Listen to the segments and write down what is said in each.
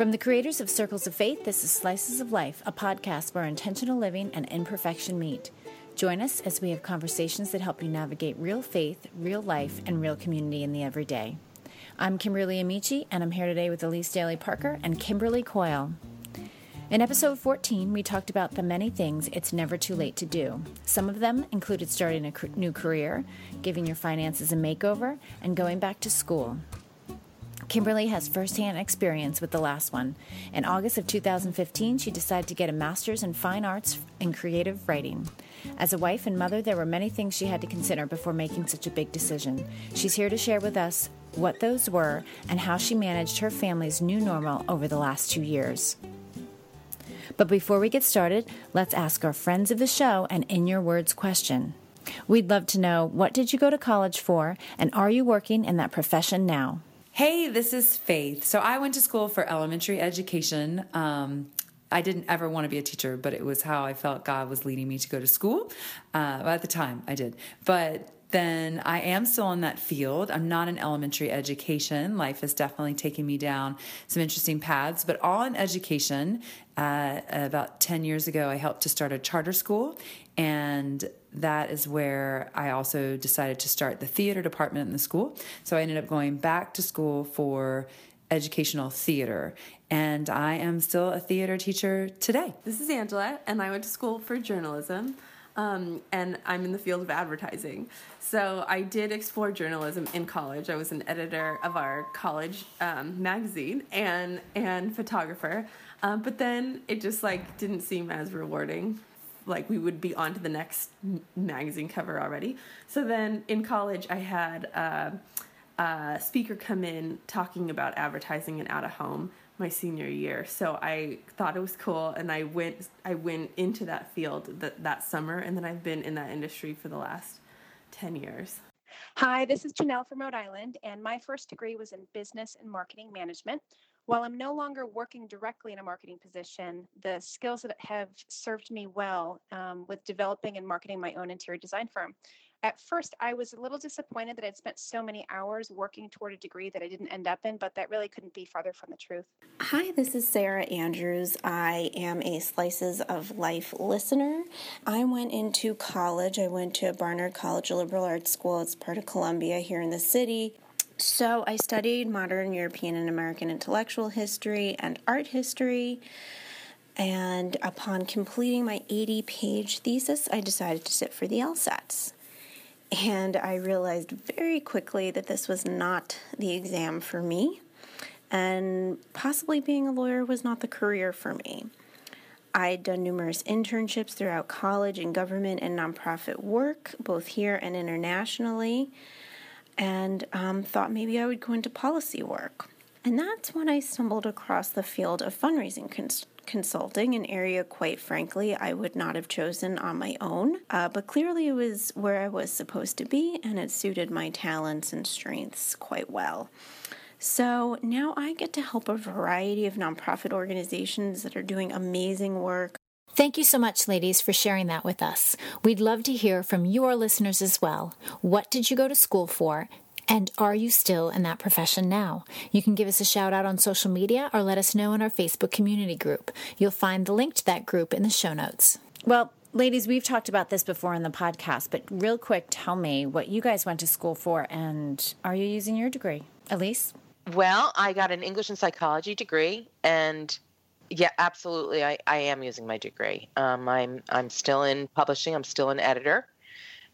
From the creators of Circles of Faith, this is Slices of Life, a podcast where intentional living and imperfection meet. Join us as we have conversations that help you navigate real faith, real life, and real community in the everyday. I'm Kimberly Amici, and I'm here today with Elise Daly Parker and Kimberly Coyle. In episode 14, we talked about the many things it's never too late to do. Some of them included starting a new career, giving your finances a makeover, and going back to school. Kimberly has firsthand experience with the last one. In August of 2015, she decided to get a master's in fine arts and creative writing. As a wife and mother, there were many things she had to consider before making such a big decision. She's here to share with us what those were and how she managed her family's new normal over the last two years. But before we get started, let's ask our friends of the show an in your words question. We'd love to know what did you go to college for and are you working in that profession now? Hey, this is Faith. So I went to school for elementary education. Um, I didn't ever want to be a teacher, but it was how I felt God was leading me to go to school. Uh, at the time, I did. But then I am still in that field. I'm not in elementary education. Life has definitely taken me down some interesting paths, but all in education. Uh, about 10 years ago, I helped to start a charter school, and that is where I also decided to start the theater department in the school. So I ended up going back to school for educational theater. And I am still a theater teacher today. This is Angela, and I went to school for journalism. Um, and I'm in the field of advertising. So I did explore journalism in college. I was an editor of our college um, magazine and and photographer. Um, but then it just like didn't seem as rewarding. Like we would be on to the next magazine cover already. So then in college, I had a, a speaker come in talking about advertising and out of home my senior year. So I thought it was cool, and I went I went into that field that that summer, and then I've been in that industry for the last 10 years. Hi, this is Janelle from Rhode Island, and my first degree was in business and marketing management. While I'm no longer working directly in a marketing position, the skills that have served me well um, with developing and marketing my own interior design firm. At first, I was a little disappointed that I'd spent so many hours working toward a degree that I didn't end up in, but that really couldn't be farther from the truth. Hi, this is Sarah Andrews. I am a Slices of Life listener. I went into college. I went to Barnard College, a liberal arts school. It's part of Columbia here in the city. So I studied modern European and American intellectual history and art history. And upon completing my 80 page thesis, I decided to sit for the LSATs. And I realized very quickly that this was not the exam for me, and possibly being a lawyer was not the career for me. I'd done numerous internships throughout college in government and nonprofit work, both here and internationally, and um, thought maybe I would go into policy work. And that's when I stumbled across the field of fundraising cons- consulting, an area, quite frankly, I would not have chosen on my own. Uh, but clearly, it was where I was supposed to be, and it suited my talents and strengths quite well. So now I get to help a variety of nonprofit organizations that are doing amazing work. Thank you so much, ladies, for sharing that with us. We'd love to hear from your listeners as well. What did you go to school for? And are you still in that profession now? You can give us a shout out on social media or let us know in our Facebook community group. You'll find the link to that group in the show notes. Well, ladies, we've talked about this before in the podcast, but real quick, tell me what you guys went to school for and are you using your degree? Elise? Well, I got an English and psychology degree and yeah, absolutely. I, I am using my degree. Um, I'm I'm still in publishing. I'm still an editor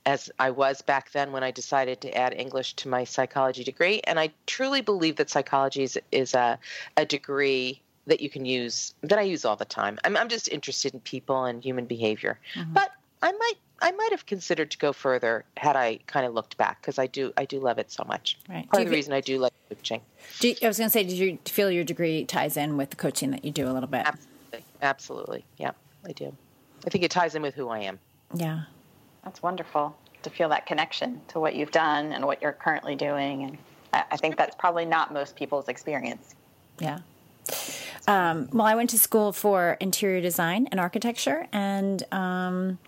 as I was back then when I decided to add English to my psychology degree. And I truly believe that psychology is, is a, a degree that you can use, that I use all the time. I'm, I'm just interested in people and human behavior. Mm-hmm. But I might I might have considered to go further had I kind of looked back because I do I do love it so much. Right. Part of the reason I do like coaching. Do you, I was going to say, did you feel your degree ties in with the coaching that you do a little bit? Absolutely, absolutely. Yeah, I do. I think it ties in with who I am. Yeah. That's wonderful to feel that connection to what you've done and what you're currently doing. And I, I think that's probably not most people's experience. Yeah. Um, well, I went to school for interior design and architecture, and um,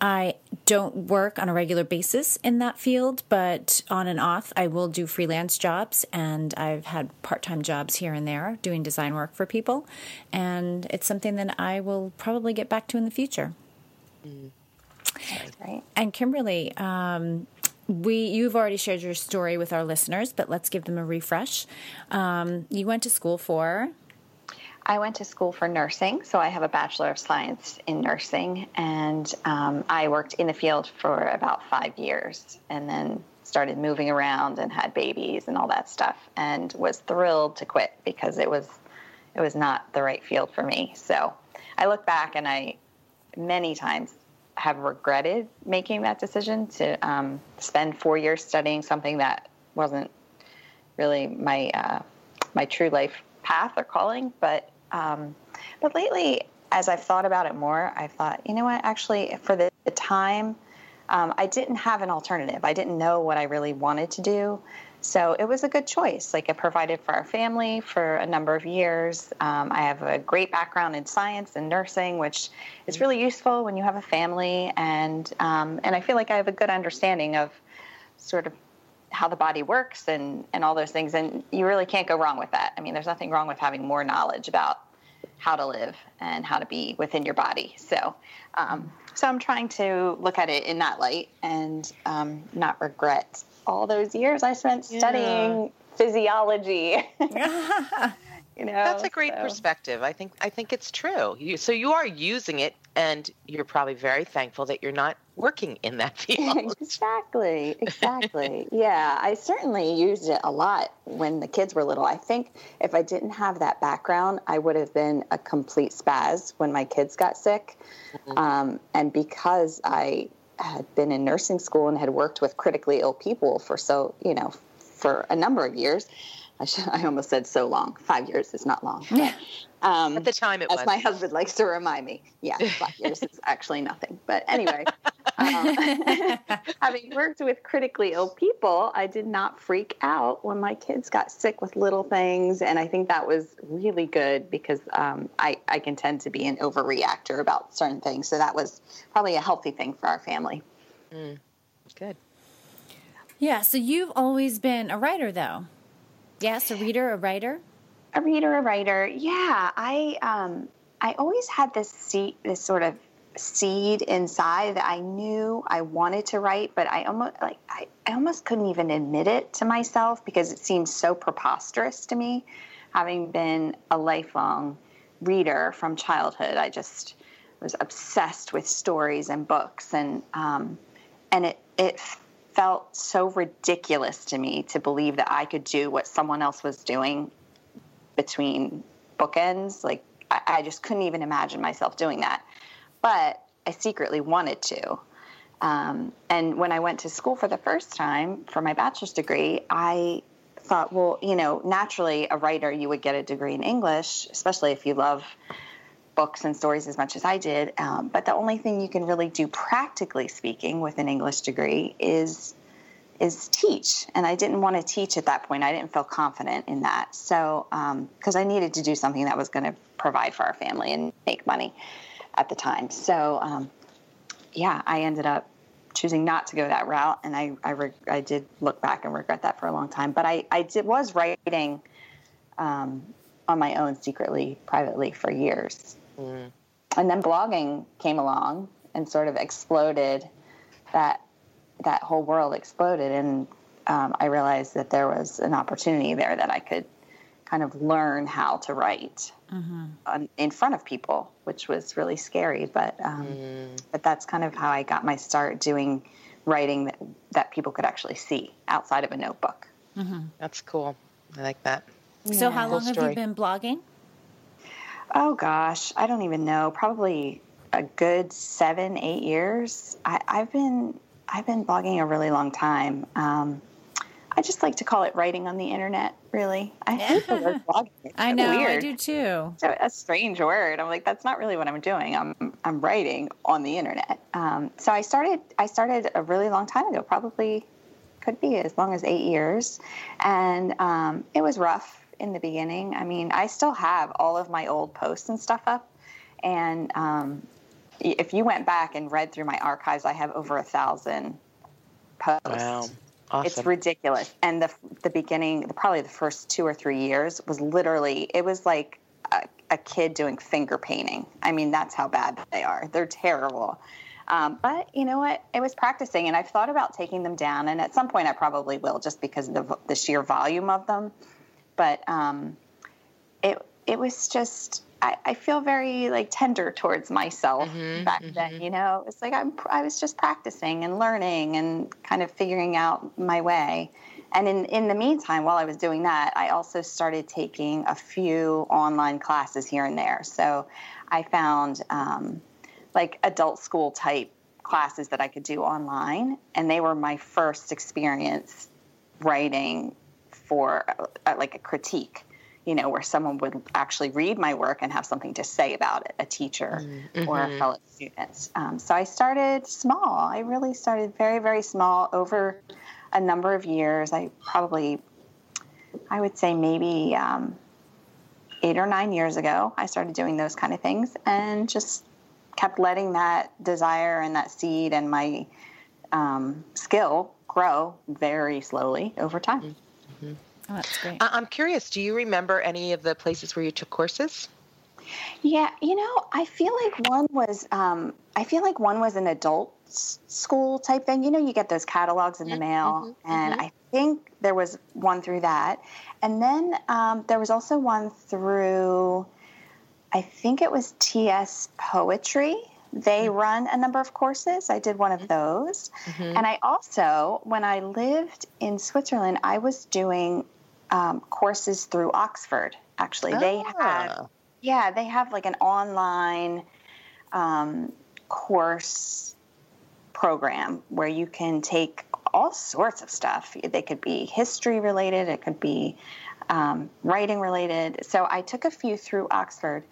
I don't work on a regular basis in that field, but on and off, I will do freelance jobs, and I've had part time jobs here and there doing design work for people. And it's something that I will probably get back to in the future. Mm. Right. And Kimberly, um, we you've already shared your story with our listeners, but let's give them a refresh. Um, you went to school for I went to school for nursing, so I have a Bachelor of Science in nursing, and um, I worked in the field for about five years and then started moving around and had babies and all that stuff and was thrilled to quit because it was it was not the right field for me. So I look back and I many times have regretted making that decision to um, spend four years studying something that wasn't really my uh, my true life path or calling. But um, but lately, as I've thought about it more, I've thought, you know what? Actually, for the, the time, um, I didn't have an alternative. I didn't know what I really wanted to do. So it was a good choice. Like it provided for our family for a number of years. Um, I have a great background in science and nursing, which is really useful when you have a family, and um, and I feel like I have a good understanding of sort of how the body works and and all those things. And you really can't go wrong with that. I mean, there's nothing wrong with having more knowledge about how to live and how to be within your body. So. Um, so I'm trying to look at it in that light and um, not regret all those years I spent studying yeah. physiology. you know, that's a great so. perspective. I think I think it's true. You, so you are using it, and you're probably very thankful that you're not working in that field. exactly, exactly. yeah, I certainly used it a lot when the kids were little. I think if I didn't have that background, I would have been a complete spaz when my kids got sick. Mm-hmm. Um, and because I had been in nursing school and had worked with critically ill people for so, you know, for a number of years. I, should, I almost said so long. Five years is not long. Yeah. Um, At the time, it as was. my husband likes to remind me. Yeah, five years is actually nothing. But anyway, um, having worked with critically ill people, I did not freak out when my kids got sick with little things, and I think that was really good because um, I I can tend to be an overreactor about certain things. So that was probably a healthy thing for our family. Mm, good. Yeah. So you've always been a writer, though. Yes, a reader, a writer a reader, a writer. Yeah, I um, I always had this seed, this sort of seed inside that I knew I wanted to write, but I almost like I, I almost couldn't even admit it to myself because it seemed so preposterous to me, having been a lifelong reader from childhood. I just was obsessed with stories and books, and um, and it it felt so ridiculous to me to believe that I could do what someone else was doing between bookends. Like I, I just couldn't even imagine myself doing that. But I secretly wanted to. Um, and when I went to school for the first time for my bachelor's degree, I thought, well, you know, naturally, a writer, you would get a degree in English, especially if you love books and stories as much as I did. Um, but the only thing you can really do, practically speaking, with an English degree is is teach. And I didn't want to teach at that point. I didn't feel confident in that. So, because um, I needed to do something that was going to provide for our family and make money at the time. So, um, yeah, I ended up choosing not to go that route. And I, I, re- I, did look back and regret that for a long time. But I, I did, was writing um, on my own secretly, privately for years. Mm. And then blogging came along and sort of exploded that that whole world exploded, and um, I realized that there was an opportunity there that I could kind of learn how to write mm-hmm. on, in front of people, which was really scary. But um, mm. but that's kind of how I got my start doing writing that, that people could actually see outside of a notebook. Mm-hmm. That's cool. I like that. So, how long have you been blogging? Oh gosh, I don't even know. Probably a good seven, eight years. I, have been I've been blogging a really long time. Um, I just like to call it writing on the internet. Really, I hate the word blogging. It's I know, weird. I do too. So a strange word. I'm like, that's not really what I'm doing. I'm I'm writing on the internet. Um, so I started I started a really long time ago, probably could be as long as eight years, and um, it was rough in the beginning. I mean, I still have all of my old posts and stuff up, and um, if you went back and read through my archives, I have over a thousand posts. Wow. Awesome. It's ridiculous. And the the beginning, probably the first two or three years, was literally it was like a, a kid doing finger painting. I mean, that's how bad they are. They're terrible. Um, but you know what? It was practicing, and I've thought about taking them down. And at some point, I probably will, just because of the, the sheer volume of them. But um, it it was just I, I, feel very like tender towards myself mm-hmm, back mm-hmm. then. You know, it's like I'm I was just practicing and learning and kind of figuring out my way. And in, in the meantime, while I was doing that, I also started taking a few online classes here and there. So I found um, like adult school type classes that I could do online, and they were my first experience writing for uh, like a critique you know, where someone would actually read my work and have something to say about it, a teacher mm-hmm. or a mm-hmm. fellow student. Um, so I started small. I really started very, very small over a number of years. I probably, I would say maybe um, eight or nine years ago, I started doing those kind of things and just kept letting that desire and that seed and my um, skill grow very slowly over time. Mm-hmm. Oh, that's great. I'm curious, do you remember any of the places where you took courses? Yeah, you know, I feel like one was um, I feel like one was an adult school type thing. You know, you get those catalogs in the mail, mm-hmm, and mm-hmm. I think there was one through that, and then um, there was also one through. I think it was TS Poetry. They mm-hmm. run a number of courses. I did one of mm-hmm. those. Mm-hmm. And I also, when I lived in Switzerland, I was doing um, courses through Oxford. Actually, they ah. have yeah, they have like an online um, course program where you can take all sorts of stuff. They could be history related, it could be um, writing related. So I took a few through Oxford,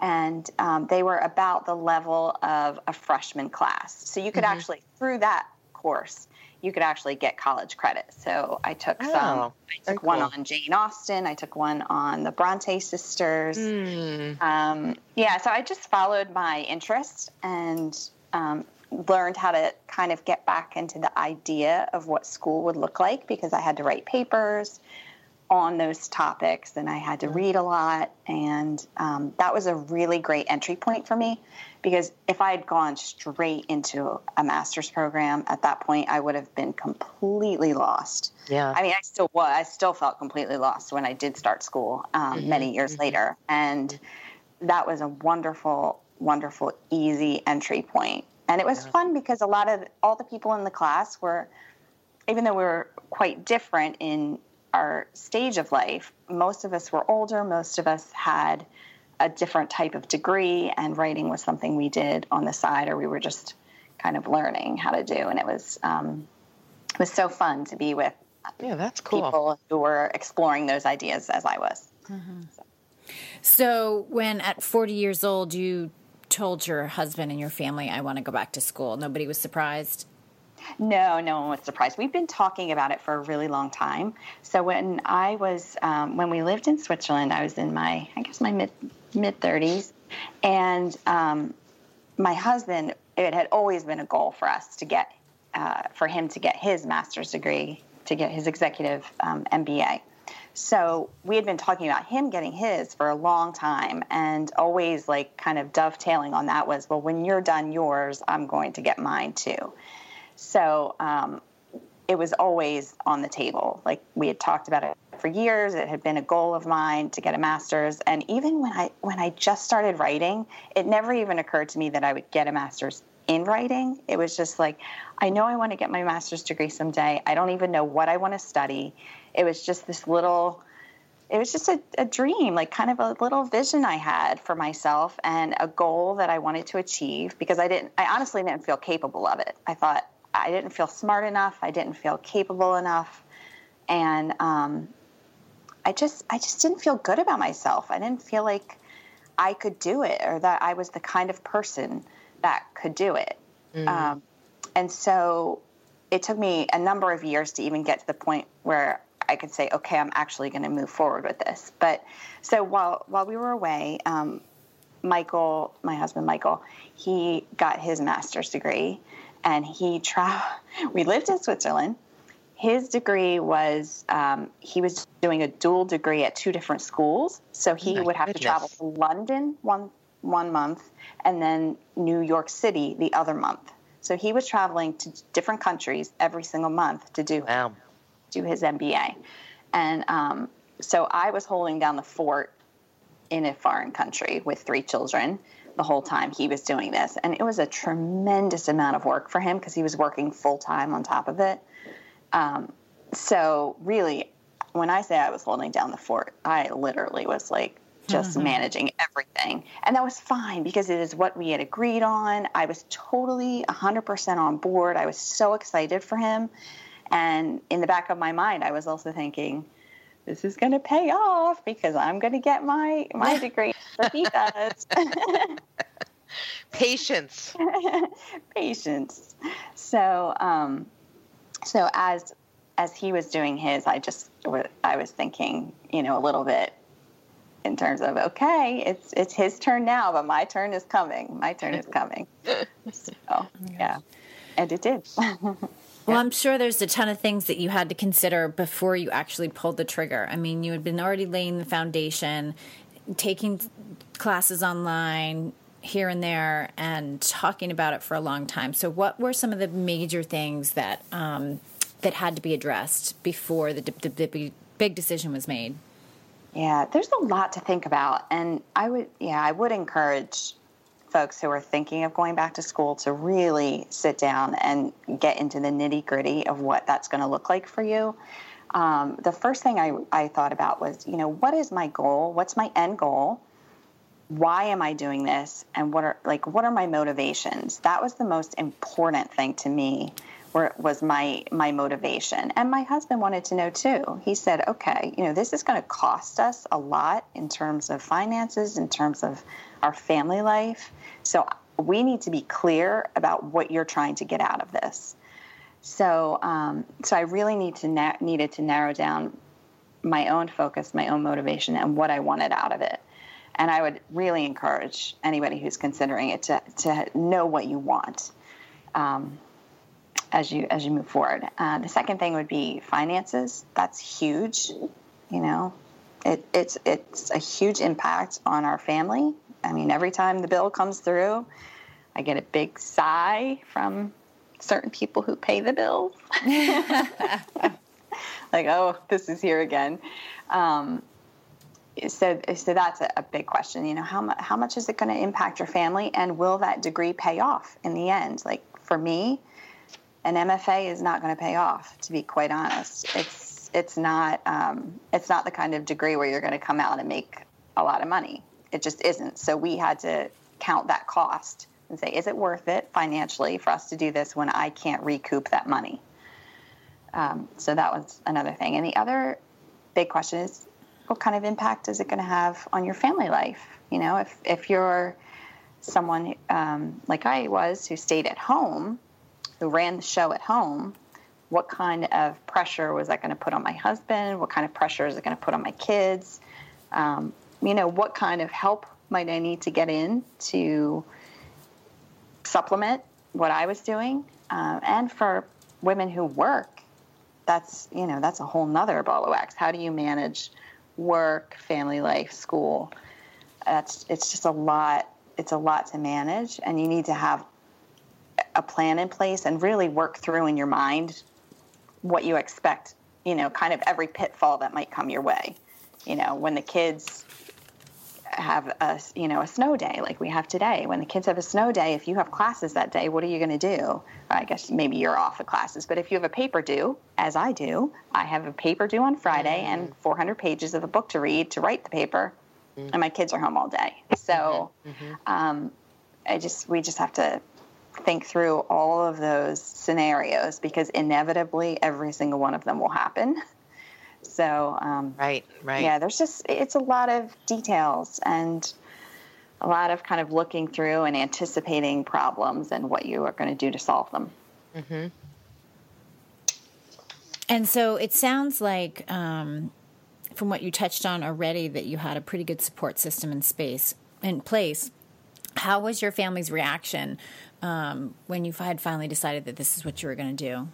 and um, they were about the level of a freshman class. So you could mm-hmm. actually, through that course, you could actually get college credit. So I took oh, some. I took one on Jane Austen. I took one on the Bronte sisters. Mm. Um, yeah, so I just followed my interest and um, learned how to kind of get back into the idea of what school would look like because I had to write papers on those topics and I had to read a lot. And um, that was a really great entry point for me because if I had gone straight into a master's program at that point, I would have been completely lost. Yeah. I mean, I still was, I still felt completely lost when I did start school um, mm-hmm. many years mm-hmm. later. And that was a wonderful, wonderful, easy entry point. And it was yeah. fun because a lot of all the people in the class were, even though we were quite different in our stage of life, most of us were older, most of us had a different type of degree, and writing was something we did on the side, or we were just kind of learning how to do. And it was um, it was so fun to be with yeah, that's cool. people who were exploring those ideas as I was. Mm-hmm. So. so, when at 40 years old you told your husband and your family, "I want to go back to school," nobody was surprised. No, no one was surprised. We've been talking about it for a really long time. So when I was um, when we lived in Switzerland, I was in my I guess my mid mid thirties, and um, my husband. It had always been a goal for us to get uh, for him to get his master's degree, to get his executive um, MBA. So we had been talking about him getting his for a long time, and always like kind of dovetailing on that was, well, when you're done yours, I'm going to get mine too. So um, it was always on the table. Like we had talked about it for years. It had been a goal of mine to get a master's. And even when I when I just started writing, it never even occurred to me that I would get a master's in writing. It was just like, I know I want to get my master's degree someday. I don't even know what I want to study. It was just this little it was just a, a, dream, like kind of a little vision I had for myself and a goal that I wanted to achieve because I didn't, I honestly didn't feel capable of it. I thought, I didn't feel smart enough. I didn't feel capable enough, and um, I just I just didn't feel good about myself. I didn't feel like I could do it, or that I was the kind of person that could do it. Mm-hmm. Um, and so it took me a number of years to even get to the point where I could say, okay, I'm actually going to move forward with this. But so while while we were away, um, Michael, my husband Michael, he got his master's degree and he traveled. We lived in Switzerland. His degree was um, he was doing a dual degree at two different schools, so he My would have goodness. to travel to London one one month and then New York City the other month. So he was traveling to different countries every single month to do Wow. do his MBA. And um, so I was holding down the fort in a foreign country with three children the whole time he was doing this. And it was a tremendous amount of work for him because he was working full time on top of it. Um, so, really, when I say I was holding down the fort, I literally was like just managing everything. And that was fine because it is what we had agreed on. I was totally 100% on board. I was so excited for him. And in the back of my mind, I was also thinking, this is going to pay off because I'm going to get my my degree that he does. Patience. Patience. So, um, so as as he was doing his, I just wa- I was thinking, you know, a little bit in terms of okay, it's it's his turn now, but my turn is coming. My turn is coming. So yeah, and it did. Well, I'm sure there's a ton of things that you had to consider before you actually pulled the trigger. I mean, you had been already laying the foundation, taking classes online here and there, and talking about it for a long time. So, what were some of the major things that um, that had to be addressed before the, the, the big- decision was made? Yeah, there's a lot to think about. And I would, yeah, I would encourage folks who are thinking of going back to school to really sit down and get into the nitty gritty of what that's going to look like for you. Um, the first thing I, I thought about was, you know, what is my goal? What's my end goal? Why am I doing this? And what are like what are my motivations? That was the most important thing to me where was my my motivation and my husband wanted to know too he said okay you know this is going to cost us a lot in terms of finances in terms of our family life so we need to be clear about what you're trying to get out of this so um, so i really need to na- needed to narrow down my own focus my own motivation and what i wanted out of it and i would really encourage anybody who's considering it to, to know what you want um, as you as you move forward. Uh, the second thing would be finances. That's huge. You know, it, it's it's a huge impact on our family. I mean, every time the bill comes through, I get a big sigh from certain people who pay the bills. like, oh, this is here again. Um, so, so that's a, a big question. You know, how much how much is it going to impact your family, and will that degree pay off in the end? Like for me, an MFA is not going to pay off. To be quite honest, it's it's not um, it's not the kind of degree where you're going to come out and make a lot of money. It just isn't. So we had to count that cost and say, is it worth it financially for us to do this when I can't recoup that money? Um, so that was another thing. And the other big question is, what kind of impact is it going to have on your family life? You know, if if you're someone um, like I was who stayed at home who ran the show at home, what kind of pressure was that going to put on my husband? What kind of pressure is it going to put on my kids? Um, you know, what kind of help might I need to get in to supplement what I was doing? Uh, and for women who work, that's you know that's a whole nother ball of wax. How do you manage work, family life, school? That's it's just a lot. It's a lot to manage, and you need to have a plan in place and really work through in your mind what you expect, you know, kind of every pitfall that might come your way. You know, when the kids have a, you know, a snow day like we have today, when the kids have a snow day, if you have classes that day, what are you going to do? I guess maybe you're off the classes, but if you have a paper due, as I do, I have a paper due on Friday and mm. 400 pages of a book to read to write the paper, mm. and my kids are home all day. So, mm-hmm, mm-hmm. um, I just, we just have to think through all of those scenarios because inevitably every single one of them will happen. So, um, Right, right. yeah, there's just, it's a lot of details and a lot of kind of looking through and anticipating problems and what you are going to do to solve them. And so it sounds like, um, from what you touched on already, that you had a pretty good support system in space. in place. How was your family's reaction um, when you had finally decided that this is what you were going to do?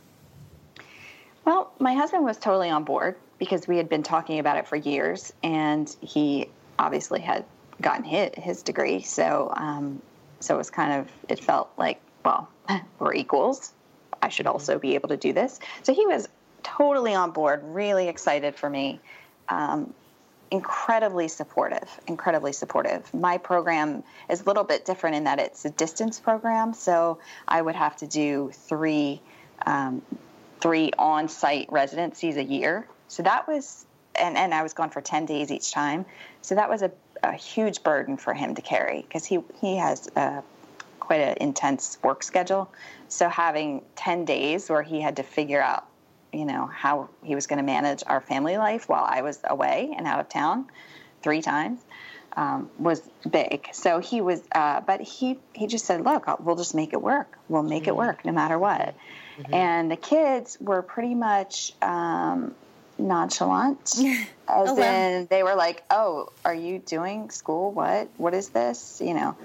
Well, my husband was totally on board because we had been talking about it for years, and he obviously had gotten hit his degree. So, um, so it was kind of it felt like well, we're equals. I should also be able to do this. So he was totally on board, really excited for me. Um, incredibly supportive, incredibly supportive. My program is a little bit different in that it's a distance program, so I would have to do three um, three on-site residencies a year. So that was, and and I was gone for ten days each time. So that was a, a huge burden for him to carry because he he has a, quite an intense work schedule. So having ten days where he had to figure out you know how he was going to manage our family life while I was away and out of town three times um, was big. So he was, uh, but he he just said, "Look, we'll just make it work. We'll make mm-hmm. it work no matter what." Mm-hmm. And the kids were pretty much um, nonchalant, oh, as oh, in they were like, "Oh, are you doing school? What? What is this?" You know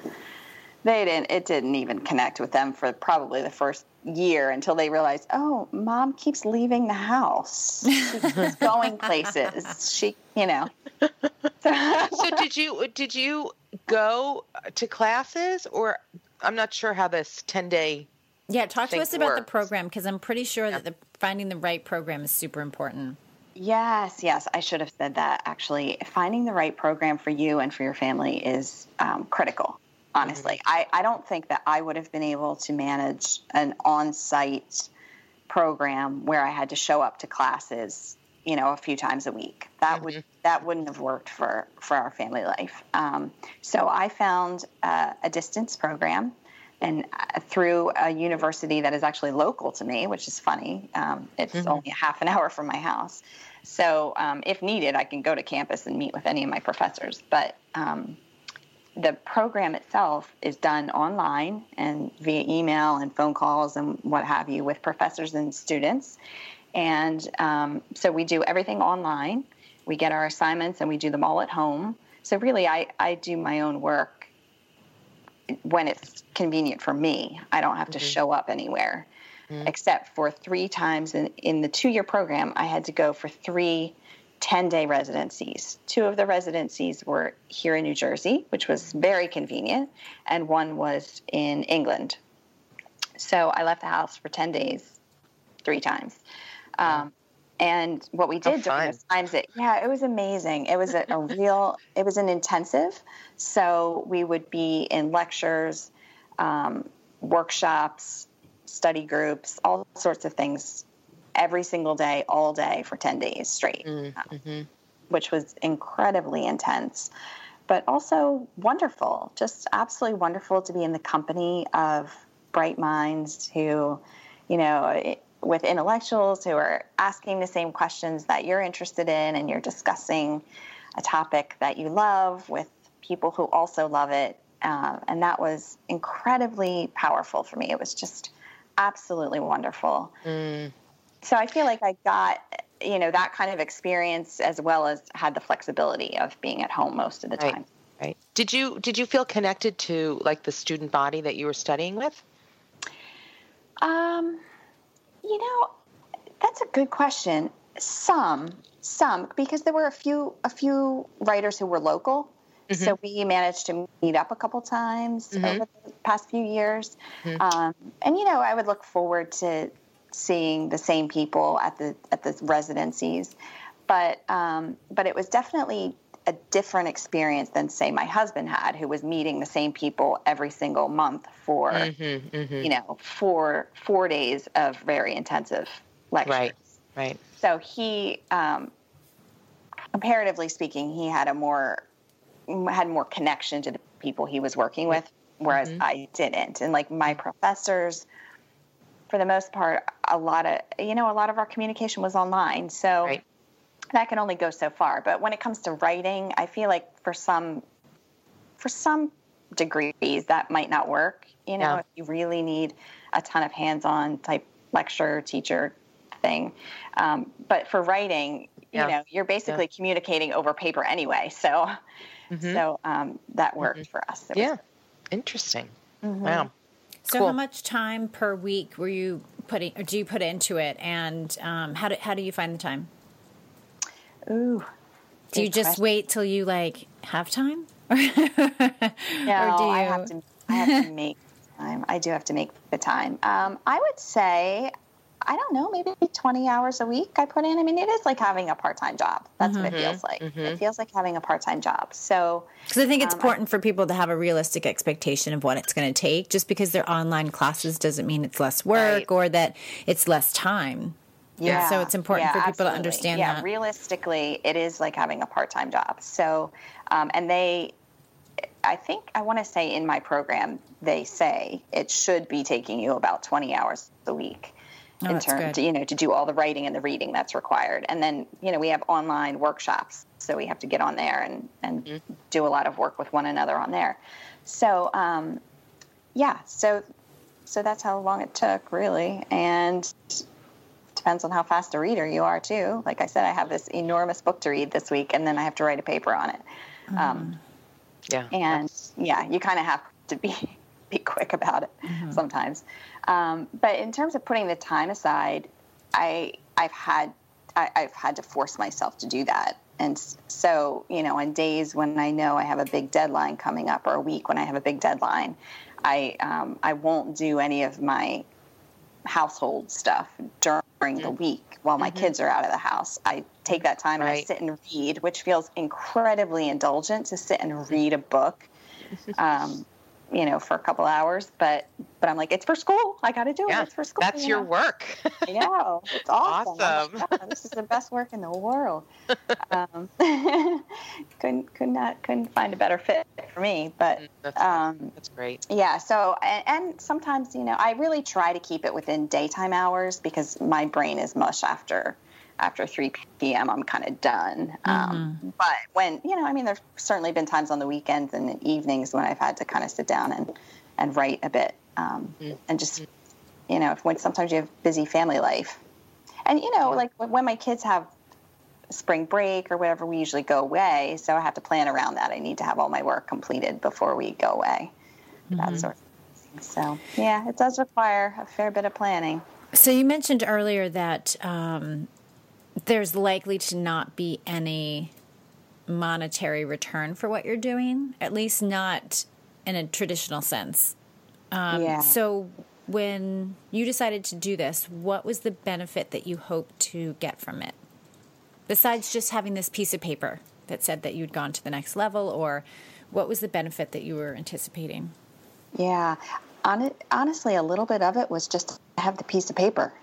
they didn't it didn't even connect with them for probably the first year until they realized oh mom keeps leaving the house she's going places she you know so did you did you go to classes or i'm not sure how this 10 day yeah talk to us about works. the program because i'm pretty sure that the finding the right program is super important Yes, yes, I should have said that actually. Finding the right program for you and for your family is um, critical honestly. Mm-hmm. I, I don't think that I would have been able to manage an on site program where I had to show up to classes, you know, a few times a week. That mm-hmm. would that wouldn't have worked for for our family life. Um, so I found uh, a distance program, and uh, through a university that is actually local to me, which is funny. Um, it's mm-hmm. only a half an hour from my house. So um, if needed, I can go to campus and meet with any of my professors. But um, the program itself is done online and via email and phone calls and what have you with professors and students. And um, so we do everything online. We get our assignments and we do them all at home. So really, I, I do my own work when it's convenient for me. I don't have mm-hmm. to show up anywhere, mm-hmm. except for three times in, in the two year program, I had to go for three 10 day residencies. Two of the residencies were here in New Jersey, which was very convenient, and one was in England. So I left the house for 10 days, three times. Um, and what we did during those times, it, yeah, it was amazing. It was a, a real, it was an intensive. So we would be in lectures, um, workshops, study groups, all sorts of things every single day, all day for 10 days straight, mm, mm-hmm. which was incredibly intense, but also wonderful. Just absolutely wonderful to be in the company of bright minds who, you know, with intellectuals who are asking the same questions that you're interested in and you're discussing a topic that you love with people who also love it. Uh, and that was incredibly powerful for me. It was just absolutely wonderful. Mm so I feel like I got you know that kind of experience as well as had the flexibility of being at home most of the right. time. Right. Did you did you feel connected to like the student body that you were studying with? Um, you know, that's a good question. Some, some, because there were a few a few writers who were local. Mm-hmm. So we managed to meet up a couple times mm-hmm. over the past few years, mm-hmm. um, and you know I would look forward to seeing the same people at the at the residencies, but um, but it was definitely a different experience than say my husband had, who was meeting the same people every single month for mm-hmm, mm-hmm. you know four four days of very intensive lectures. Right, right. So he, um, comparatively speaking, he had a more had more connection to the people he was working with, whereas mm-hmm. I didn't. And like my professors for the most part, a lot of you know a lot of our communication was online, so right. That can only go so far. But when it comes to writing, I feel like for some for some degrees that might not work. You know, yeah. if you really need a ton of hands-on type lecture teacher thing, um, but for writing, Yeah. you know, you're basically communicating over paper anyway. So, Mhm. so um, that worked for us. It was- Yeah. Interesting. Mhm. Wow. So, Cool. how much time per week were you putting, or do you put into it, and um, how do how do you find the time? Ooh. Do you just question. wait till you like have time, or No, do you? I have to. I have to make time. I do have to make the time. Um, I would say, I don't know, maybe twenty hours a week. I put in. I mean, it is like having a part-time job. That's what it feels like. It feels like having a part-time job. So, Because I think it's Um, I- important for people to have a realistic expectation of what it's going to take. Just because they're online classes doesn't mean it's less work Right. or that it's less time. Yeah. So it's important for people to absolutely. understand yeah, that. realistically, it is like having a part-time job. So, um, and they, I think I want to say in my program they say it should be taking you about 20 hours a week. Oh, in terms, to, you know, to do all the writing and the reading that's required, and then you know we have online workshops, so we have to get on there and and Mm-hmm. do a lot of work with one another on there. So, um, yeah, so so that's how long it took, really, and depends on how fast a reader you are too. Like I said, I have this enormous book to read this week, and then I have to write a paper on it. Mm-hmm. Um, Yeah. and yeah, you kind of have to be be quick about it Mm-hmm. sometimes. Um, but in terms of putting the time aside, I I've had I, I've had to force myself to do that. And so, you know, on days when I know I have a big deadline coming up, or a week when I have a big deadline, I um, I won't do any of my household stuff during the week while my kids are out of the house. I take that time and I sit and read, which feels incredibly indulgent to sit and read a book, um, you know, for a couple hours. But but I'm like, it's for school. I got to do it. It's for school. That's you your know? work. I know. It's awesome. Like, Awesome. "Oh, this is the best work in the world. Um, couldn't could not couldn't find a better fit for me. But That's, um, that's great. yeah. So and, and sometimes you know I really try to keep it within daytime hours because my brain is mush after after 3 p.m. I'm kind of done. Um, but when you know, I mean, there's certainly been times on the weekends and evenings when I've had to kind of sit down and and write a bit. Um, and just you know when sometimes you have busy family life. And you know like when when my kids have spring break or whatever we usually go away. So i have to plan around that. I need to have all my work completed before we go away. That sort of thing. So yeah it does require a fair bit of planning. So you mentioned earlier that um, there's likely to not be any monetary return for what you're doing, at least not in a traditional sense. Um, yeah So when you decided to do this, what was the benefit that you hoped to get from it? Besides just having this piece of paper that said that you'd gone to the next level, or what was the benefit that you were anticipating? yeah honestly a little bit of it was just to have the piece of paper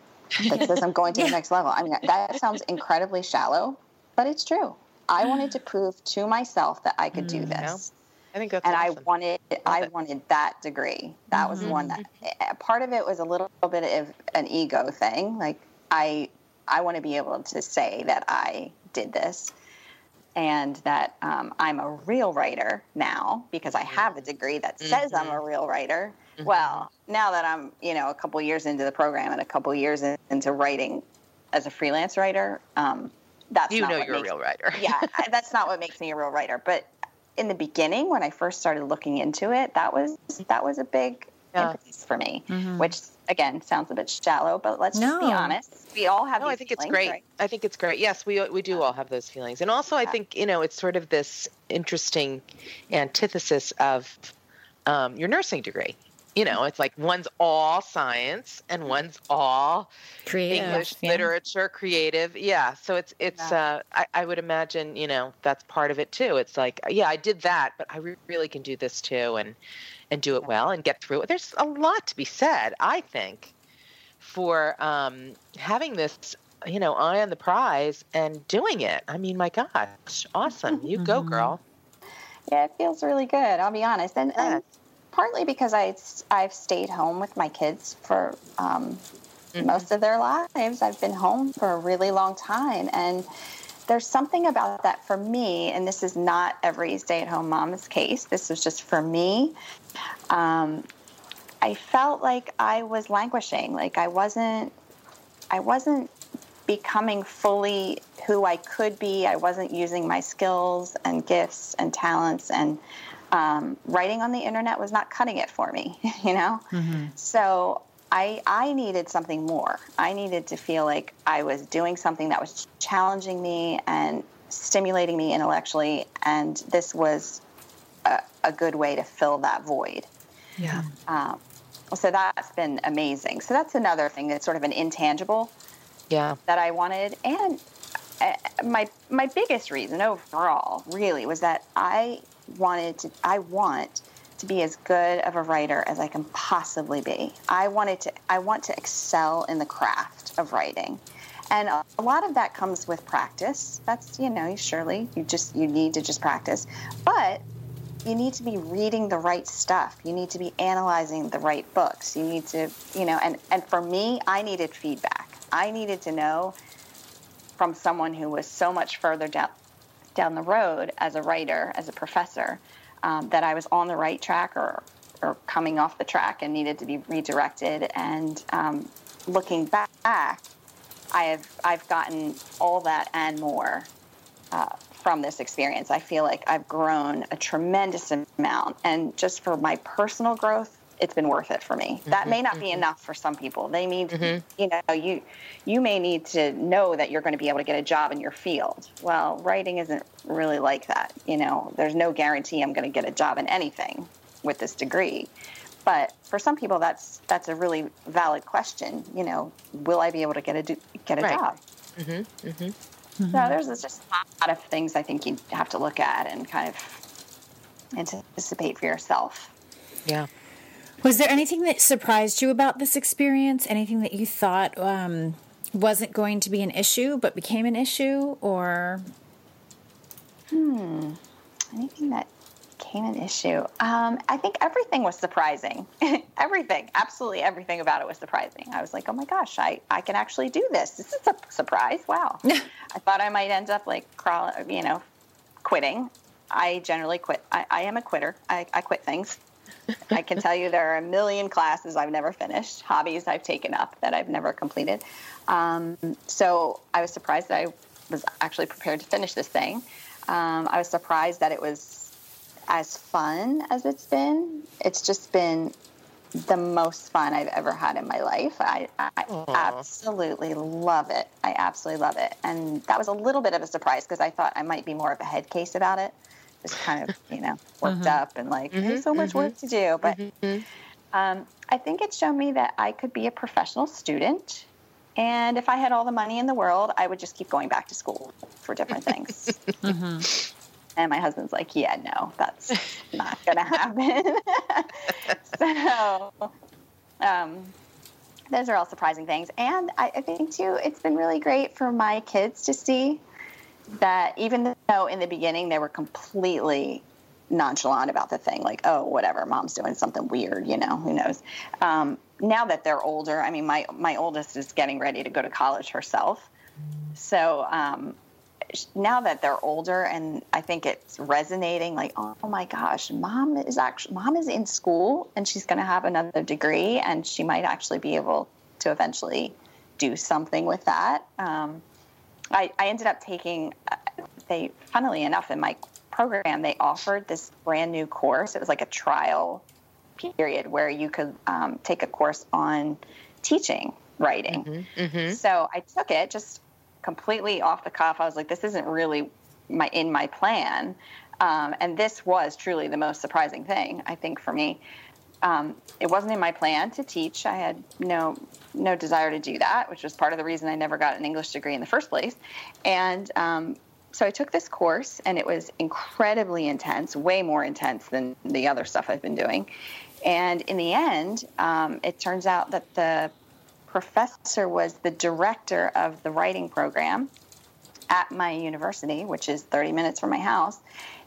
that says i'm going to the next level i mean that sounds incredibly shallow but it's true i wanted to prove to myself that i could do this I think that's and I awesome. wanted I it. wanted that degree. That was the one that eh, part of it was a little bit of an ego thing. Like I I want to be able to say that I did this and that um, I'm a real writer now because I have a degree that says I'm a real writer. Well, now that I'm you know a couple years into the program and a couple years in, into writing as a freelance writer, um, that's you not know what you're a real writer. yeah, I- that's not what makes me a real writer. But in the beginning, when I first started looking into it, that was that was a big Yeah. impetus for me. Which again sounds a bit shallow, but let's just be honest. We all have. No, I these think it's great. right? I think it's great. Yes, we we do all have those feelings, and also I think you know it's sort of this interesting antithesis of um, your nursing degree. You know, it's like one's all science and one's all Creative. English yeah. literature, creative. Yeah, so it's it's. Uh, I, I would imagine you know that's part of it too. It's like yeah, I did that, but I re- really can do this too, and and do it well and get through it. There's a lot to be said, I think, for um, having this you know eye on the prize and doing it. I mean, my gosh, awesome! You go, girl. Yeah, it feels really good. I'll be honest, and, and partly because I I've stayed home with my kids for um, most of their lives. I've been home for a really long time, and there's something about that for me. And this is not every stay-at-home mom's case. This was just for me. Um, I felt like I was languishing, like I wasn't. I wasn't becoming fully who I could be. I wasn't using my skills and gifts and talents, and um, writing on the internet was not cutting it for me, you know? Mm-hmm. So I, I needed something more. I needed to feel like I was doing something that was challenging me and stimulating me intellectually, and this was a, a good way to fill that void. Yeah. Um, so that's been amazing. So that's another thing that's sort of an intangible yeah. that I wanted. And uh, my my biggest reason overall really was that I wanted to I want to be as good of a writer as I can possibly be. I wanted to I want to excel in the craft of writing. And a lot of that comes with practice. That's, you know, surely you just you need to just practice. But you need to be reading the right stuff. You need to be analyzing the right books. You need to, you know, and and for me, I needed feedback. I needed to know from someone who was so much further down down the road as a writer, as a professor, um, that I was on the right track or or coming off the track and needed to be redirected. And um, looking back, I have I've gotten all that and more uh, from this experience. I feel like I've grown a tremendous amount, and just for my personal growth, it's been worth it for me. Mm-hmm, that may not mm-hmm. be enough for some people. They need, mm-hmm. you know, you you may need to know that you're going to be able to get a job in your field. Well, writing isn't really like that. You know, there's no guarantee I'm going to get a job in anything with this degree. But for some people, that's that's a really valid question. You know, will I be able to get a do, get a right. job? Mm-hmm, mm-hmm. So there's just a lot of things I think you have to look at and kind of anticipate for yourself. Yeah. Was there anything that surprised you about this experience? Anything that you thought um, wasn't going to be an issue but became an issue, or? Hmm. Anything that became an issue? Um, I think everything was surprising. everything, absolutely everything about it was surprising. I was like, oh my gosh, I, I can actually do this. This is a surprise. Wow. I thought I might end up like crawling, you know, quitting. I generally quit. I, I am a quitter. I, I quit things. I can tell you there are a million classes I've never finished, hobbies I've taken up that I've never completed. Um, so I was surprised that I was actually prepared to finish this thing. Um, I was surprised that it was as fun as it's been. It's just been the most fun I've ever had in my life. I, I absolutely love it. I absolutely love it. And that was a little bit of a surprise because I thought I might be more of a head case about it just kind of you know worked mm-hmm. up and like mm-hmm, there's so much work mm-hmm. to do but mm-hmm. um, i think it showed me that i could be a professional student and if i had all the money in the world i would just keep going back to school for different things and my husband's like yeah no that's not gonna happen so um, those are all surprising things and I, I think too it's been really great for my kids to see that even though in the beginning they were completely nonchalant about the thing, like, oh, whatever, mom's doing something weird, you know, who knows. Um, now that they're older, I mean, my, my oldest is getting ready to go to college herself. So um, now that they're older and I think it's resonating, like, oh, my gosh, mom is actually, mom is in school and she's going to have another degree and she might actually be able to eventually do something with that. Um, I, I ended up taking, uh, they, funnily enough, in my program, they offered this brand new course. It was like a trial period where you could um, take a course on teaching writing. Mm-hmm, mm-hmm. So I took it just completely off the cuff. I was like, this isn't really my in my plan. Um, and this was truly the most surprising thing, I think, for me. Um, it wasn't in my plan to teach. I had no no desire to do that, which was part of the reason I never got an English degree in the first place. And um, so I took this course, and it was incredibly intense, way more intense than the other stuff I've been doing. And in the end, um, it turns out that the professor was the director of the writing program at my university, which is 30 minutes from my house.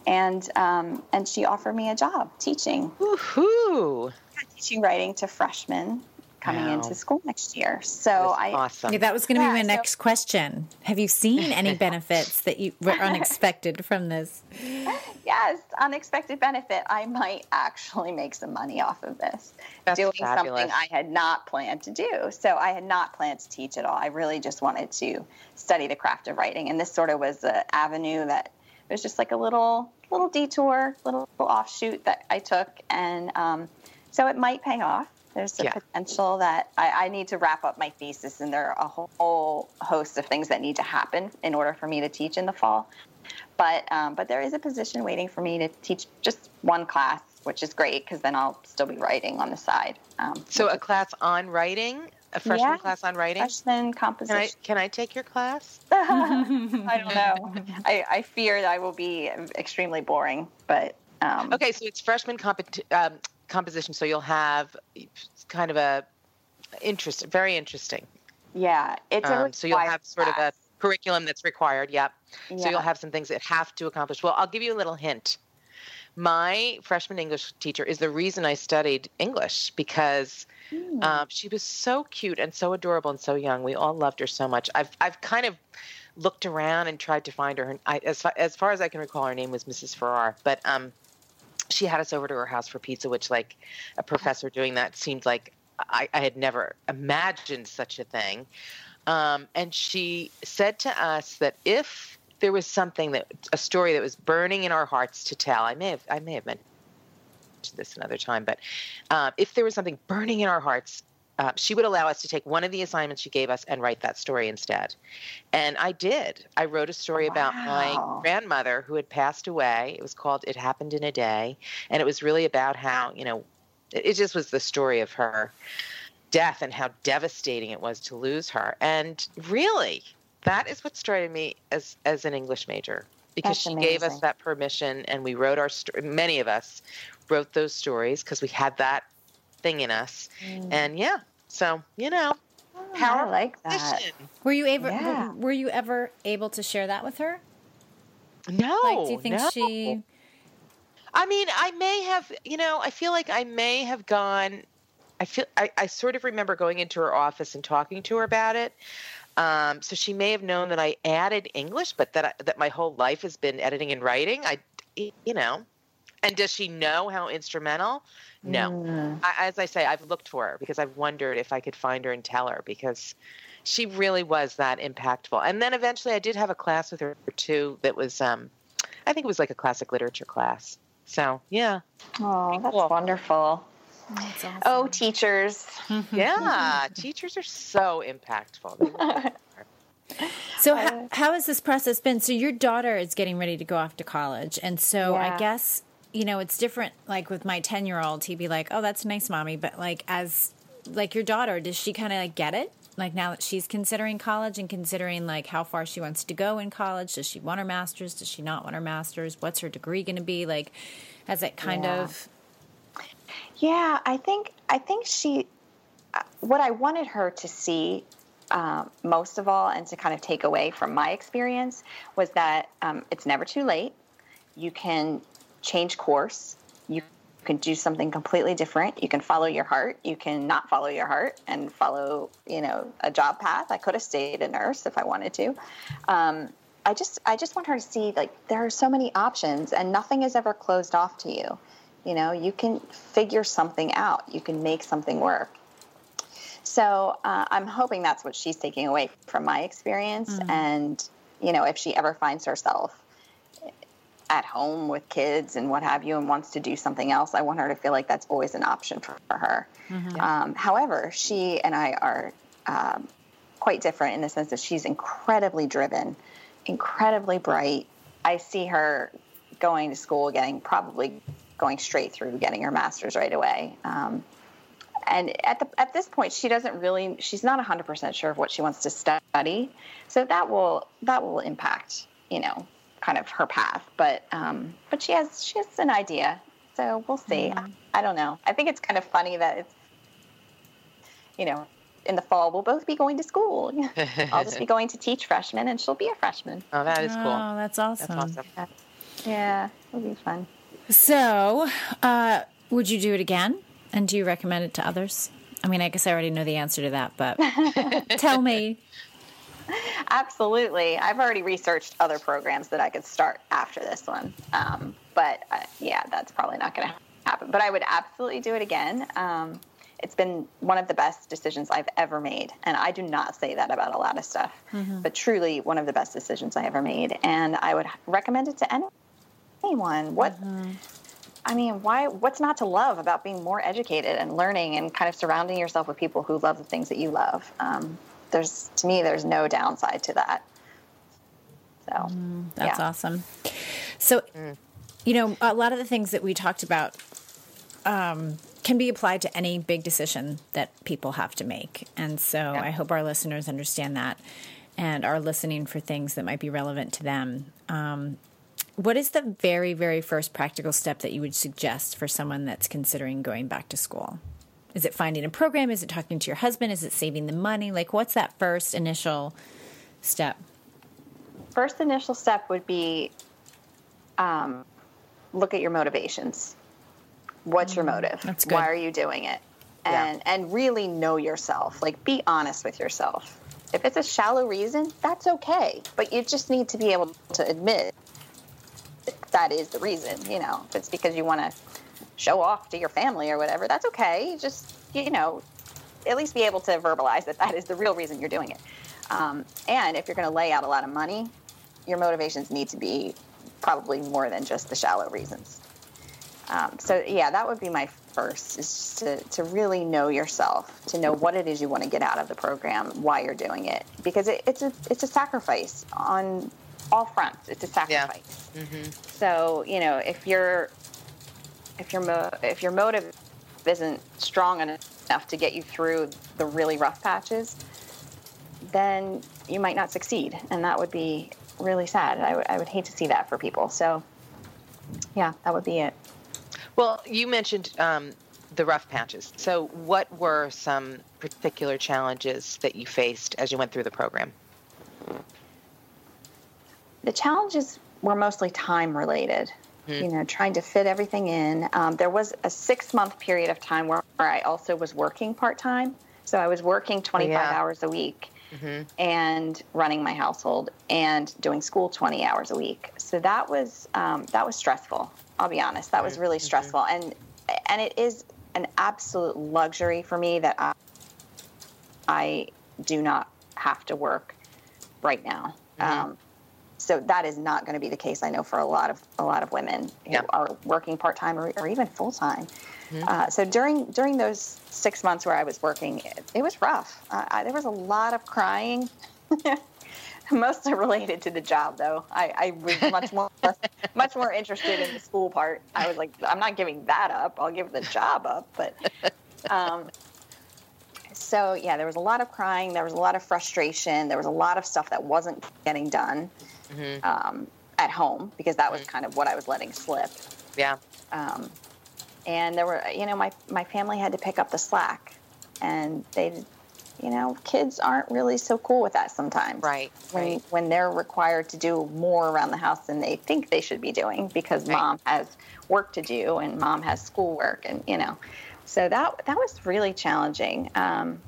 And um, and she offered me a job teaching. Woohoo! Teaching writing to freshmen coming Wow. into school next year. So I awesome. Yeah, that was going to Yeah, be my so- next question. Have you seen any benefits that you were unexpected from this? yes, unexpected benefit. I might actually make some money off of this. That's doing fabulous. something I had not planned to do. So I had not planned to teach at all. I really just wanted to study the craft of writing, and this sort of was the avenue that it was just like a little little detour, little, offshoot that I took, and um, so it might pay off. There's a Yeah. potential that I, I need to wrap up my thesis, and there are a whole host of things that need to happen in order for me to teach in the fall. But um, but there is a position waiting for me to teach just one class, which is great because then I'll still be writing on the side. Um, so a is class on writing, a freshman Yeah. class on writing. freshman Can I composition. can I take your class? I don't know. I, I fear that I will be extremely boring, but um, Okay, so it's freshman compet- um, composition. So you'll have kind of a interest, very interesting. yeah, it's Um, so you'll have sort of a curriculum that's required. Yep. So you'll have some things that have to accomplish. Well, I'll give you a little hint. My freshman English teacher is the reason I studied English because Hmm. um, she was so cute and so adorable and so young. We all loved her so much. I've I've kind of looked around and tried to find her. I, as far, as far as I can recall, her name was Mrs. Farrar. But um, she had us over to her house for pizza, which like a professor doing that seemed like I, I had never imagined such a thing. Um, and she said to us that if there was something that a story that was burning in our hearts to tell, I may have I may have mentioned this another time, but uh, if there was something burning in our hearts, uh, she would allow us to take one of the assignments she gave us and write that story instead. And I did. I wrote a story about my grandmother who had passed away. It was called "It Happened in a Day," and it was really about how you know, it, it just was the story of her death and how devastating it was to lose her. And really, that is what started me as as an English major because That's she gave us that permission, and we wrote our sto- many of us wrote those stories because we had that thing in us. And yeah, so you know, Oh, power I like that. Were you ever Yeah. were you ever able to share that with her? No, Like, do you think no. she? I mean, I may have, you know, I feel like I may have gone. I feel I, I sort of remember going into her office and talking to her about it. Um, so she may have known that I added English, but that I, that my whole life has been editing and writing. I, you know, and does she know how instrumental? No. Mm. I, as I say, I've looked for her because I've wondered if I could find her and tell her because she really was that impactful. And then eventually, I did have a class with her too that was, um, I think it was like a classic literature class. So yeah, Oh, that's cool. wonderful. That's awesome. Oh, teachers. yeah, teachers are so impactful. They really. So how, how has this process been? So your daughter is getting ready to go off to college, and so I guess you know it's different. Like with my ten year old, he'd be like, "Oh, that's nice, mommy," but like as like your daughter, does she kind of like get it? Like now that she's considering college and considering like how far she wants to go in college, does she want her master's? Does she not want her master's? What's her degree going to be? Like, has it kind Yeah. of Yeah, I think I think she. uh, What I wanted her to see, um, most of all, and to kind of take away from my experience, was that um, it's never too late. You can change course. You can do something completely different. You can follow your heart. You can not follow your heart and follow, you know, a job path. I could have stayed a nurse if I wanted to. Um, I just, I just want her to see like there are so many options, and nothing is ever closed off to you. You know, you can figure something out. You can make something work. So uh, I'm hoping that's what she's taking away from my experience. And you know, if she ever finds herself at home with kids and what have you, and wants to do something else, I want her to feel like that's always an option for, for her. Um, however, she and I are um, quite different in the sense that she's incredibly driven, incredibly bright. I see her going to school, getting probably going straight through getting her master's right away. Um, and at the at this point, she doesn't really. She's not 100 percent sure of what she wants to study, so that will that will impact you know kind of her path. But um, but she has she has an idea, so we'll see. I, I don't know. I think it's kind of funny that it's you know in the fall we'll both be going to school. I'll just be going to teach freshmen, and she'll be a freshman. oh, that is cool. Oh, that's awesome. That's awesome. Yeah, it'll be fun. So, uh, would you do it again? And do you recommend it to others? I mean, I guess I already know the answer to that, but tell me. Absolutely. I've already researched other programs that I could start after this one. Um, but uh, yeah, that's probably not going to happen. But I would absolutely do it again. Um, it's been one of the best decisions I've ever made. And I do not say that about a lot of stuff, mm-hmm. but truly one of the best decisions I ever made. And I would recommend it to anyone. What, mm-hmm. I mean, why, what's not to love about being more educated and learning and kind of surrounding yourself with people who love the things that you love? Um, there's, to me, there's no downside to that. So mm, that's yeah. awesome. So, mm. you know, a lot of the things that we talked about, um, can be applied to any big decision that people have to make. And so yeah. I hope our listeners understand that and are listening for things that might be relevant to them. Um, what is the very, very first practical step that you would suggest for someone that's considering going back to school? Is it finding a program? Is it talking to your husband? Is it saving the money? Like, what's that first initial step? First initial step would be um, look at your motivations what's your mm, motive? That's good. Why are you doing it? And yeah. and really know yourself. Like be honest with yourself. If it's a shallow reason, that's okay. But you just need to be able to admit that is the reason. You know, if it's because you want to show off to your family or whatever, that's okay. Just you know, at least be able to verbalize that that is the real reason you're doing it. Um, and if you're going to lay out a lot of money, your motivations need to be probably more than just the shallow reasons. Um, so yeah, that would be my first is to, to really know yourself, to know what it is you want to get out of the program, why you're doing it, because it, it's a it's a sacrifice on all fronts. It's a sacrifice. Yeah. Mm-hmm. So you know if you're if your mo- if your motive isn't strong enough to get you through the really rough patches, then you might not succeed, and that would be really sad. I, w- I would hate to see that for people. So yeah, that would be it. Well, you mentioned um, the rough patches. So, what were some particular challenges that you faced as you went through the program? The challenges were mostly time related. Mm-hmm. You know, trying to fit everything in. Um, there was a six month period of time where, where I also was working part time. So I was working 25 yeah. hours a week. Mm-hmm. and running my household and doing school 20 hours a week. So that was um, that was stressful. I'll be honest. That was really mm-hmm. stressful, and and it is an absolute luxury for me that I, I do not have to work right now. Mm-hmm. Um, so that is not going to be the case. I know for a lot of a lot of women who yeah. are working part time or, or, even full time. Mm-hmm. Uh, so during during those six months where I was working, it, it was rough. Uh, I, there was a lot of crying. mostly related to the job though i, I was much more much more interested in the school part i was like i'm not giving that up i'll give the job up but um, so yeah there was a lot of crying there was a lot of frustration there was a lot of stuff that wasn't getting done mm-hmm. um, at home because that was mm-hmm. kind of what i was letting slip yeah um, and there were you know my, my family had to pick up the slack and they you know, kids aren't really so cool with that sometimes. Right. When right. when they're required to do more around the house than they think they should be doing because right. mom has work to do and mom has schoolwork and you know, so that that was really challenging. Um,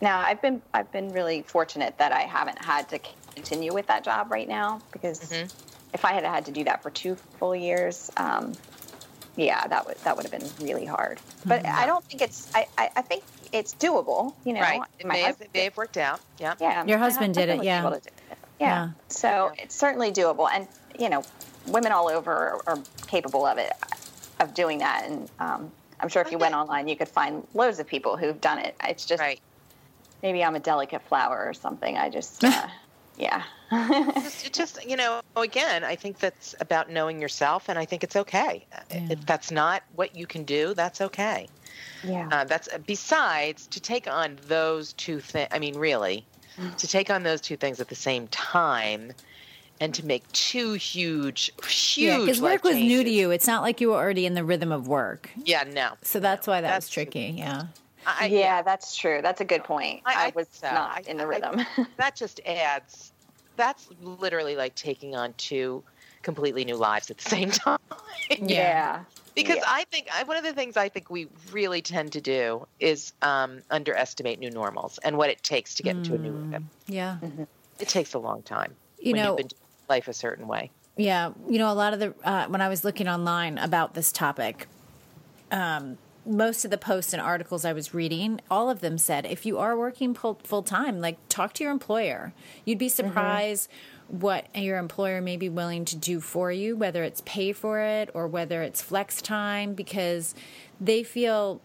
now I've been I've been really fortunate that I haven't had to continue with that job right now because mm-hmm. if I had had to do that for two full years. Um, yeah, that would that would have been really hard. But mm-hmm. I don't think it's. I, I, I think it's doable. You know, right? It may, have, it may have worked out. Yeah. Yeah. Your husband did it. Yeah. it. yeah. Yeah. So yeah. it's certainly doable, and you know, women all over are, are capable of it, of doing that. And um, I'm sure if you went online, you could find loads of people who've done it. It's just right. maybe I'm a delicate flower or something. I just. Uh, yeah. just, just, you know, again, I think that's about knowing yourself, and I think it's okay. Yeah. If that's not what you can do, that's okay. Yeah. Uh, that's besides to take on those two things. I mean, really, to take on those two things at the same time and to make two huge, huge. Yeah, because work was new to you. It's not like you were already in the rhythm of work. Yeah, no. So that's why that that's was tricky. True. Yeah. I, yeah, yeah, that's true. That's a good point. I, I was so. not in the rhythm. that just adds. That's literally like taking on two completely new lives at the same time. yeah. because Yeah. I think I, one of the things I think we really tend to do is um, underestimate new normals and what it takes to get into a new rhythm. Yeah. It takes a long time. You when know- you've been doing life a certain way. Yeah, you know, a lot of the uh, when I was looking online about this topic, um, most of the posts and articles I was reading, all of them said if you are working full time, like talk to your employer. You'd be surprised what your employer may be willing to do for you, whether it's pay for it or whether it's flex time, because they feel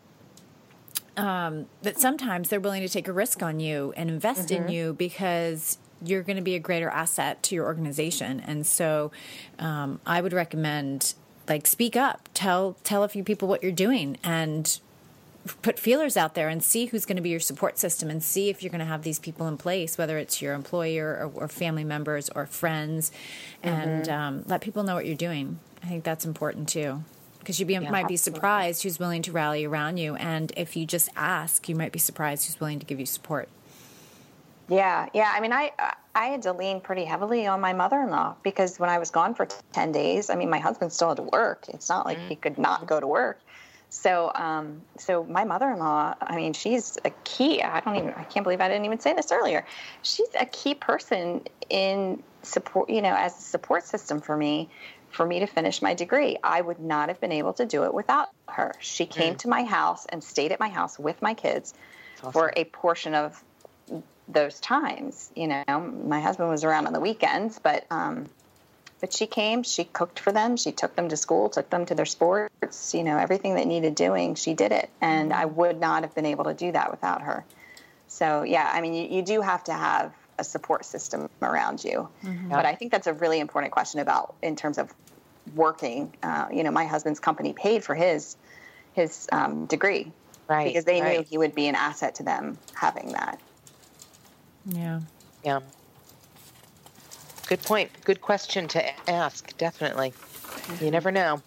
um, that sometimes they're willing to take a risk on you and invest in you because you're going to be a greater asset to your organization. And so, um, I would recommend like speak up, tell tell a few people what you're doing, and put feelers out there and see who's going to be your support system and see if you're going to have these people in place, whether it's your employer or, or family members or friends, and um, let people know what you're doing. I think that's important too. Because you be, might be surprised who's willing to rally around you, and if you just ask, you might be surprised who's willing to give you support. Yeah, yeah. I mean, I I had to lean pretty heavily on my mother-in-law because when I was gone for ten days, I mean, my husband still had to work. It's not like he could not go to work. So, um, so my mother-in-law, I mean, she's a key. I don't even. I can't believe I didn't even say this earlier. She's a key person in support. You know, as a support system for me, for me to finish my degree. I would not have been able to do it without her. She came to my house and stayed at my house with my kids for a portion of those times. You know, my husband was around on the weekends, but um, but she came. She cooked for them. She took them to school, took them to their sports. You know, everything that needed doing, she did it, and I would not have been able to do that without her. So yeah, I mean, you, you do have to have a support system around you. But I think that's a really important question about in terms of working. Uh, you know, my husband's company paid for his his um, degree Right. because they knew he would be an asset to them having that. Yeah. Yeah. Good point. Good question to ask. Definitely. You never know.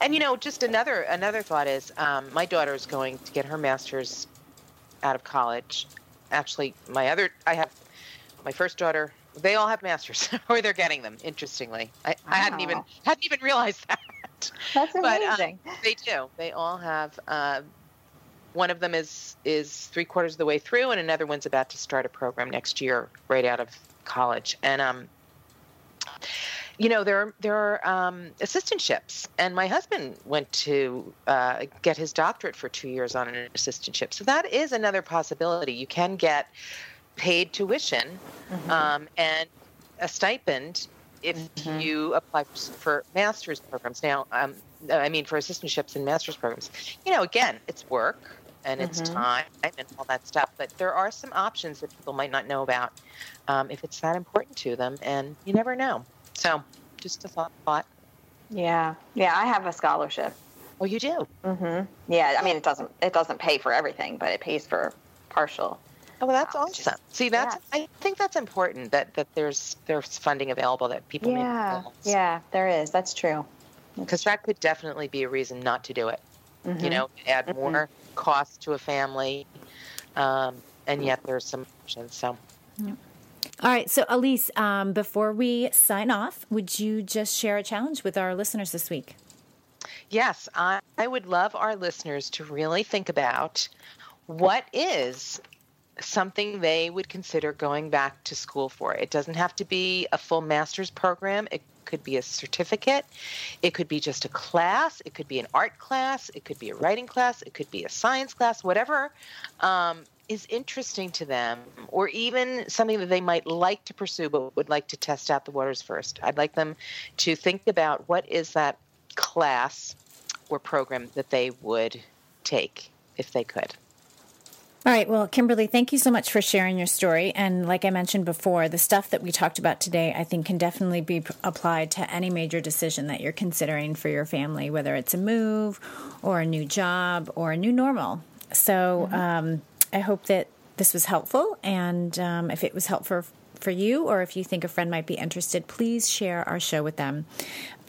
And you know, just another another thought is, um, my daughter is going to get her master's out of college. Actually, my other I have my first daughter. They all have masters, or they're getting them. Interestingly, I, I hadn't even hadn't even realized that. That's But, um, amazing. They do. They all have. Uh, one of them is is three quarters of the way through, and another one's about to start a program next year, right out of college. And um, you know, there are there are um, assistantships, and my husband went to uh, get his doctorate for two years on an assistantship. So that is another possibility. You can get paid tuition um, and a stipend if you apply for, for master's programs. Now, um, I mean, for assistantships and master's programs, you know, again, it's work and it's time and all that stuff. But there are some options that people might not know about um, if it's that important to them, and you never know. So, just a thought. thought. Yeah, yeah. I have a scholarship. Oh, you do? hmm Yeah, I mean, it doesn't it doesn't pay for everything, but it pays for partial. Oh, well, that's which awesome. See, that's yeah. I think that's important that that there's there's funding available that people Yeah, yeah, there is. That's true. because that could definitely be a reason not to do it. Mm-hmm. You know, add more cost to a family, um, and yet there's some options. So. All right. So, Elise, um, before we sign off, would you just share a challenge with our listeners this week? Yes, I, I would love our listeners to really think about what is something they would consider going back to school for. It doesn't have to be a full master's program. It could be a certificate. It could be just a class. It could be an art class. It could be a writing class. It could be a science class, whatever um, is interesting to them, or even something that they might like to pursue but would like to test out the waters first. I'd like them to think about what is that class or program that they would take if they could. All right. Well, Kimberly, thank you so much for sharing your story. And like I mentioned before, the stuff that we talked about today, I think, can definitely be applied to any major decision that you're considering for your family, whether it's a move or a new job or a new normal. So um, I hope that this was helpful. And um, if it was helpful for you, or if you think a friend might be interested, please share our show with them.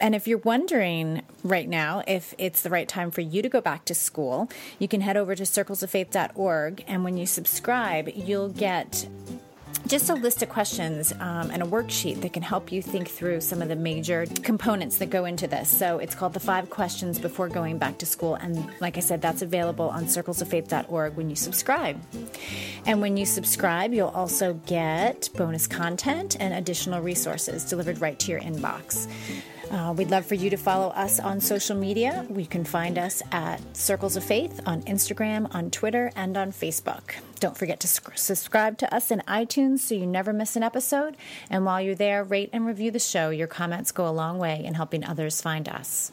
And if you're wondering right now if it's the right time for you to go back to school, you can head over to circlesoffaith.org. And when you subscribe, you'll get just a list of questions um, and a worksheet that can help you think through some of the major components that go into this. So it's called the five questions before going back to school. And like I said, that's available on circlesoffaith.org when you subscribe. And when you subscribe, you'll also get bonus content and additional resources delivered right to your inbox. Uh, we'd love for you to follow us on social media. You can find us at Circles of Faith on Instagram, on Twitter, and on Facebook. Don't forget to subscribe to us in iTunes so you never miss an episode. And while you're there, rate and review the show. Your comments go a long way in helping others find us.